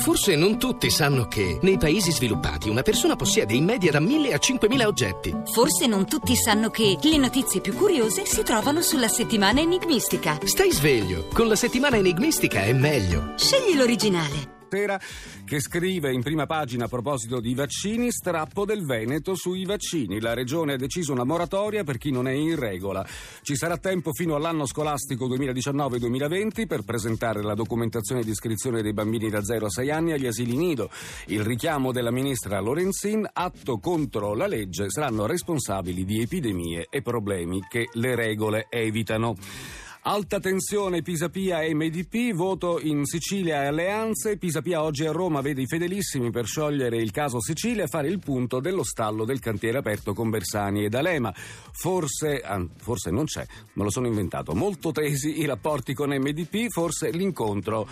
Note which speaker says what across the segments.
Speaker 1: Forse non tutti sanno che nei paesi sviluppati una persona possiede in media da 1000 a 5000 oggetti.
Speaker 2: Forse non tutti sanno che le notizie più curiose si trovano sulla settimana enigmistica.
Speaker 1: Stai sveglio, con la settimana enigmistica è meglio.
Speaker 2: Scegli l'originale.
Speaker 3: Sera, che scrive in prima pagina a proposito di vaccini, strappo del Veneto sui vaccini. La regione ha deciso una moratoria per chi non è in regola. Ci sarà tempo fino all'anno scolastico 2019-2020 per presentare la documentazione di iscrizione dei bambini da 0 a 6 anni agli asili nido. Il richiamo della ministra Lorenzin, atto contro la legge, saranno responsabili di epidemie e problemi che le regole evitano. Alta tensione Pisapia e MDP, voto in Sicilia e alleanze. Pisapia oggi a Roma vede i fedelissimi per sciogliere il caso Sicilia e fare il punto dello stallo del cantiere aperto con Bersani e D'Alema. Forse, forse non c'è, me lo sono inventato. Molto tesi i rapporti con MDP, forse l'incontro,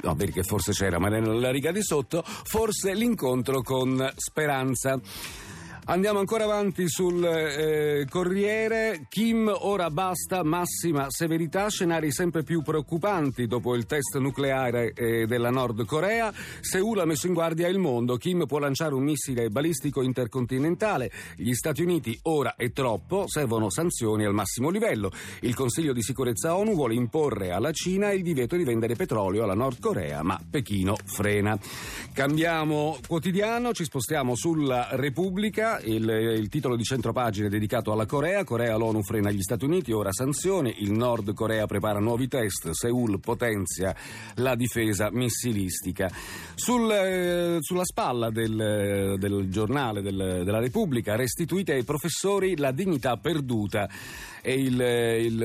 Speaker 3: no perché forse c'era, ma nella riga di sotto, forse l'incontro con Speranza. Andiamo ancora avanti sul eh, Corriere. Kim, ora basta, massima severità, scenari sempre più preoccupanti dopo il test nucleare eh, della Nord Corea. Seul ha messo in guardia il mondo. Kim può lanciare un missile balistico intercontinentale. Gli Stati Uniti ora è troppo, servono sanzioni al massimo livello. Il Consiglio di sicurezza ONU vuole imporre alla Cina il divieto di vendere petrolio alla Nord Corea, ma Pechino frena. Cambiamo quotidiano, ci spostiamo sulla Repubblica il, il, titolo di centropagina è dedicato alla Corea. Corea l'ONU frena gli Stati Uniti, ora sanzioni. Il Nord Corea prepara nuovi test. Seul potenzia la difesa missilistica. Sul, eh, sulla spalla del, del giornale del, della Repubblica, restituite ai professori la dignità perduta è il, il,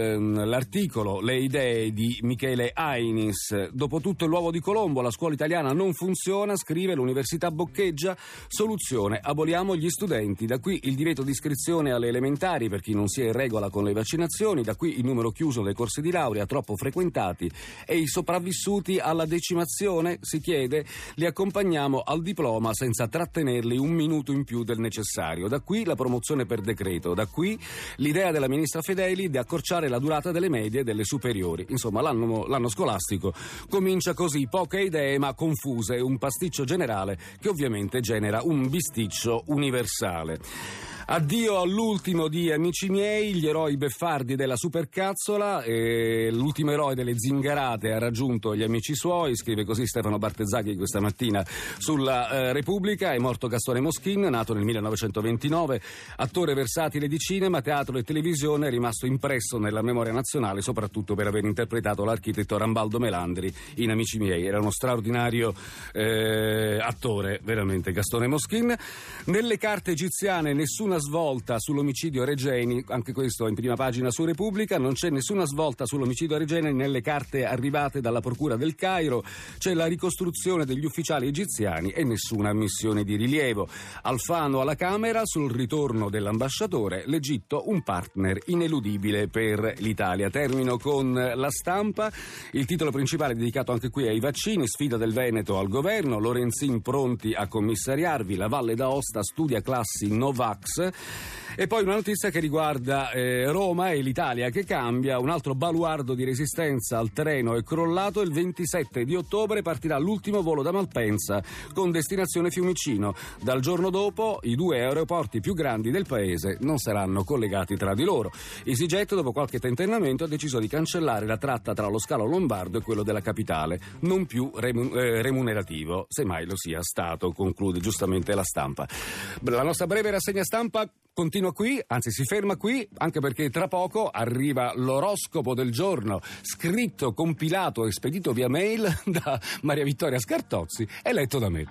Speaker 3: l'articolo, le idee di Michele Ainis. Dopo tutto l'uovo di Colombo, la scuola italiana non funziona, scrive l'Università Boccheggia. Soluzione, aboliamo gli studenti. Da qui il divieto di iscrizione alle elementari per chi non sia in regola con le vaccinazioni, da qui il numero chiuso dei corsi di laurea troppo frequentati e i sopravvissuti alla decimazione, si chiede, li accompagniamo al diploma senza trattenerli un minuto in più del necessario. Da qui la promozione per decreto, da qui l'idea della ministra fedeli di accorciare la durata delle medie delle superiori. Insomma, l'anno, l'anno scolastico comincia così, poche idee ma confuse, un pasticcio generale che ovviamente genera un bisticcio universale. musicale. Addio all'ultimo di Amici miei, gli eroi beffardi della supercazzola. L'ultimo eroe delle zingarate ha raggiunto gli amici suoi, scrive così Stefano Bartezzacchi questa mattina sulla eh, Repubblica. È morto Gastone Moschin, nato nel 1929, attore versatile di cinema, teatro e televisione, è rimasto impresso nella memoria nazionale soprattutto per aver interpretato l'architetto Rambaldo Melandri in Amici miei. Era uno straordinario eh, attore, veramente, Gastone Moschin. Nelle carte egiziane nessuna nessuna svolta sull'omicidio Regeni, anche questo in prima pagina su Repubblica, non c'è nessuna svolta sull'omicidio Regeni nelle carte arrivate dalla Procura del Cairo, c'è la ricostruzione degli ufficiali egiziani e nessuna ammissione di rilievo. Alfano alla Camera sul ritorno dell'ambasciatore, l'Egitto un partner ineludibile per l'Italia. Termino con la stampa, il titolo principale dedicato anche qui ai vaccini, sfida del Veneto al governo, Lorenzin pronti a commissariarvi, la Valle d'Aosta studia classi Novax, e poi una notizia che riguarda eh, Roma e l'Italia che cambia. Un altro baluardo di resistenza al treno è crollato. Il 27 di ottobre partirà l'ultimo volo da Malpensa con destinazione Fiumicino. Dal giorno dopo i due aeroporti più grandi del paese non saranno collegati tra di loro. EasyJet, dopo qualche tentennamento, ha deciso di cancellare la tratta tra lo scalo lombardo e quello della capitale, non più eh, remunerativo, semmai lo sia stato, conclude giustamente la stampa. La nostra breve rassegna stampa stampa continua qui, anzi si ferma qui, anche perché tra poco arriva l'oroscopo del giorno, scritto, compilato e spedito via mail da Maria Vittoria Scartozzi e letto da me.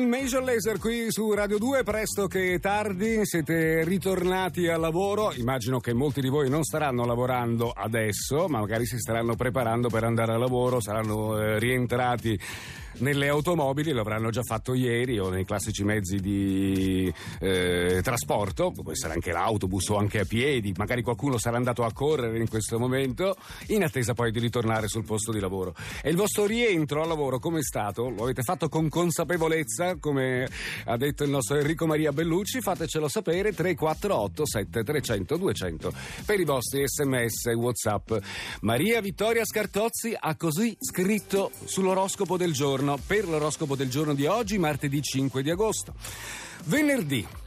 Speaker 3: Con Major Laser qui su Radio 2, presto che tardi, siete ritornati al lavoro, immagino che molti di voi non staranno lavorando adesso, ma magari si staranno preparando per andare a lavoro, saranno eh, rientrati nelle automobili, lo avranno già fatto ieri o nei classici mezzi di eh, trasporto, può essere anche l'autobus o anche a piedi, magari qualcuno sarà andato a correre in questo momento, in attesa poi di ritornare sul posto di lavoro. E il vostro rientro al lavoro come è stato? Lo avete fatto con consapevolezza, come ha detto il nostro Enrico Maria Bellucci? Fatecelo sapere 348 7300 200 per i vostri sms e whatsapp. Maria Vittoria Scartozzi ha così scritto sull'oroscopo del giorno per l'oroscopo del giorno di oggi, martedì 5 di agosto. Venerdì.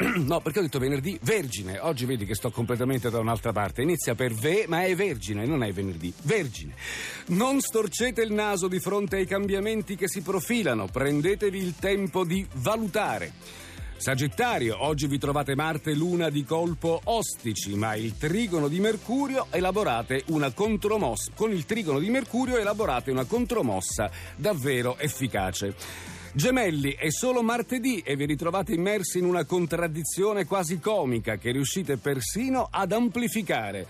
Speaker 3: No, perché ho detto venerdì? Vergine. Oggi vedi che sto completamente da un'altra parte. Inizia per ve, ma è vergine, non è venerdì. Vergine. Non storcete il naso di fronte ai cambiamenti che si profilano. Prendetevi il tempo di valutare. Sagittario, oggi vi trovate Marte Luna di colpo ostici, ma il trigono di Mercurio elaborate una contromossa. Con il trigono di Mercurio elaborate una contromossa davvero efficace. Gemelli, è solo martedì e vi ritrovate immersi in una contraddizione quasi comica che riuscite persino ad amplificare.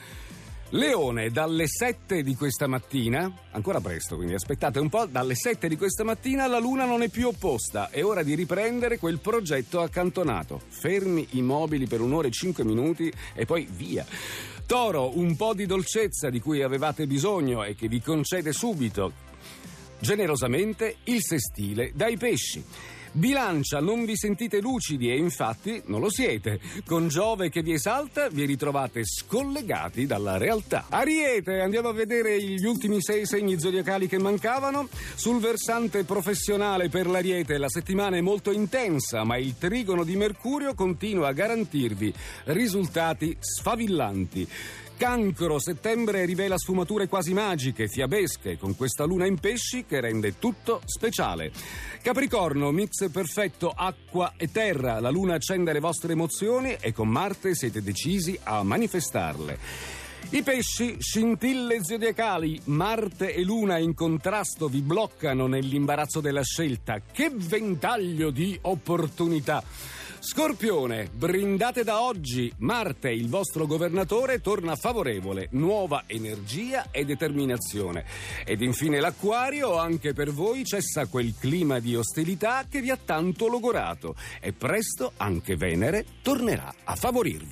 Speaker 3: Leone, dalle 7 di questa mattina, ancora presto, quindi aspettate un po', dalle 7 di questa mattina la luna non è più opposta, è ora di riprendere quel progetto accantonato. Fermi i mobili per un'ora e 5 minuti e poi via. Toro, un po' di dolcezza di cui avevate bisogno e che vi concede subito, generosamente, il sestile dai pesci. Bilancia, non vi sentite lucidi e infatti non lo siete. Con Giove che vi esalta vi ritrovate scollegati dalla realtà. Ariete, andiamo a vedere gli ultimi sei segni zodiacali che mancavano. Sul versante professionale per l'Ariete la settimana è molto intensa, ma il trigono di Mercurio continua a garantirvi risultati sfavillanti. Cancro, settembre rivela sfumature quasi magiche, fiabesche, con questa luna in pesci che rende tutto speciale. Capricorno, mix perfetto acqua e terra, la luna accende le vostre emozioni e con Marte siete decisi a manifestarle. I pesci, scintille zodiacali, Marte e Luna in contrasto vi bloccano nell'imbarazzo della scelta. Che ventaglio di opportunità! Scorpione, brindate da oggi. Marte, il vostro governatore, torna favorevole. Nuova energia e determinazione. Ed infine l'Acquario, anche per voi cessa quel clima di ostilità che vi ha tanto logorato. E presto anche Venere tornerà a favorirvi.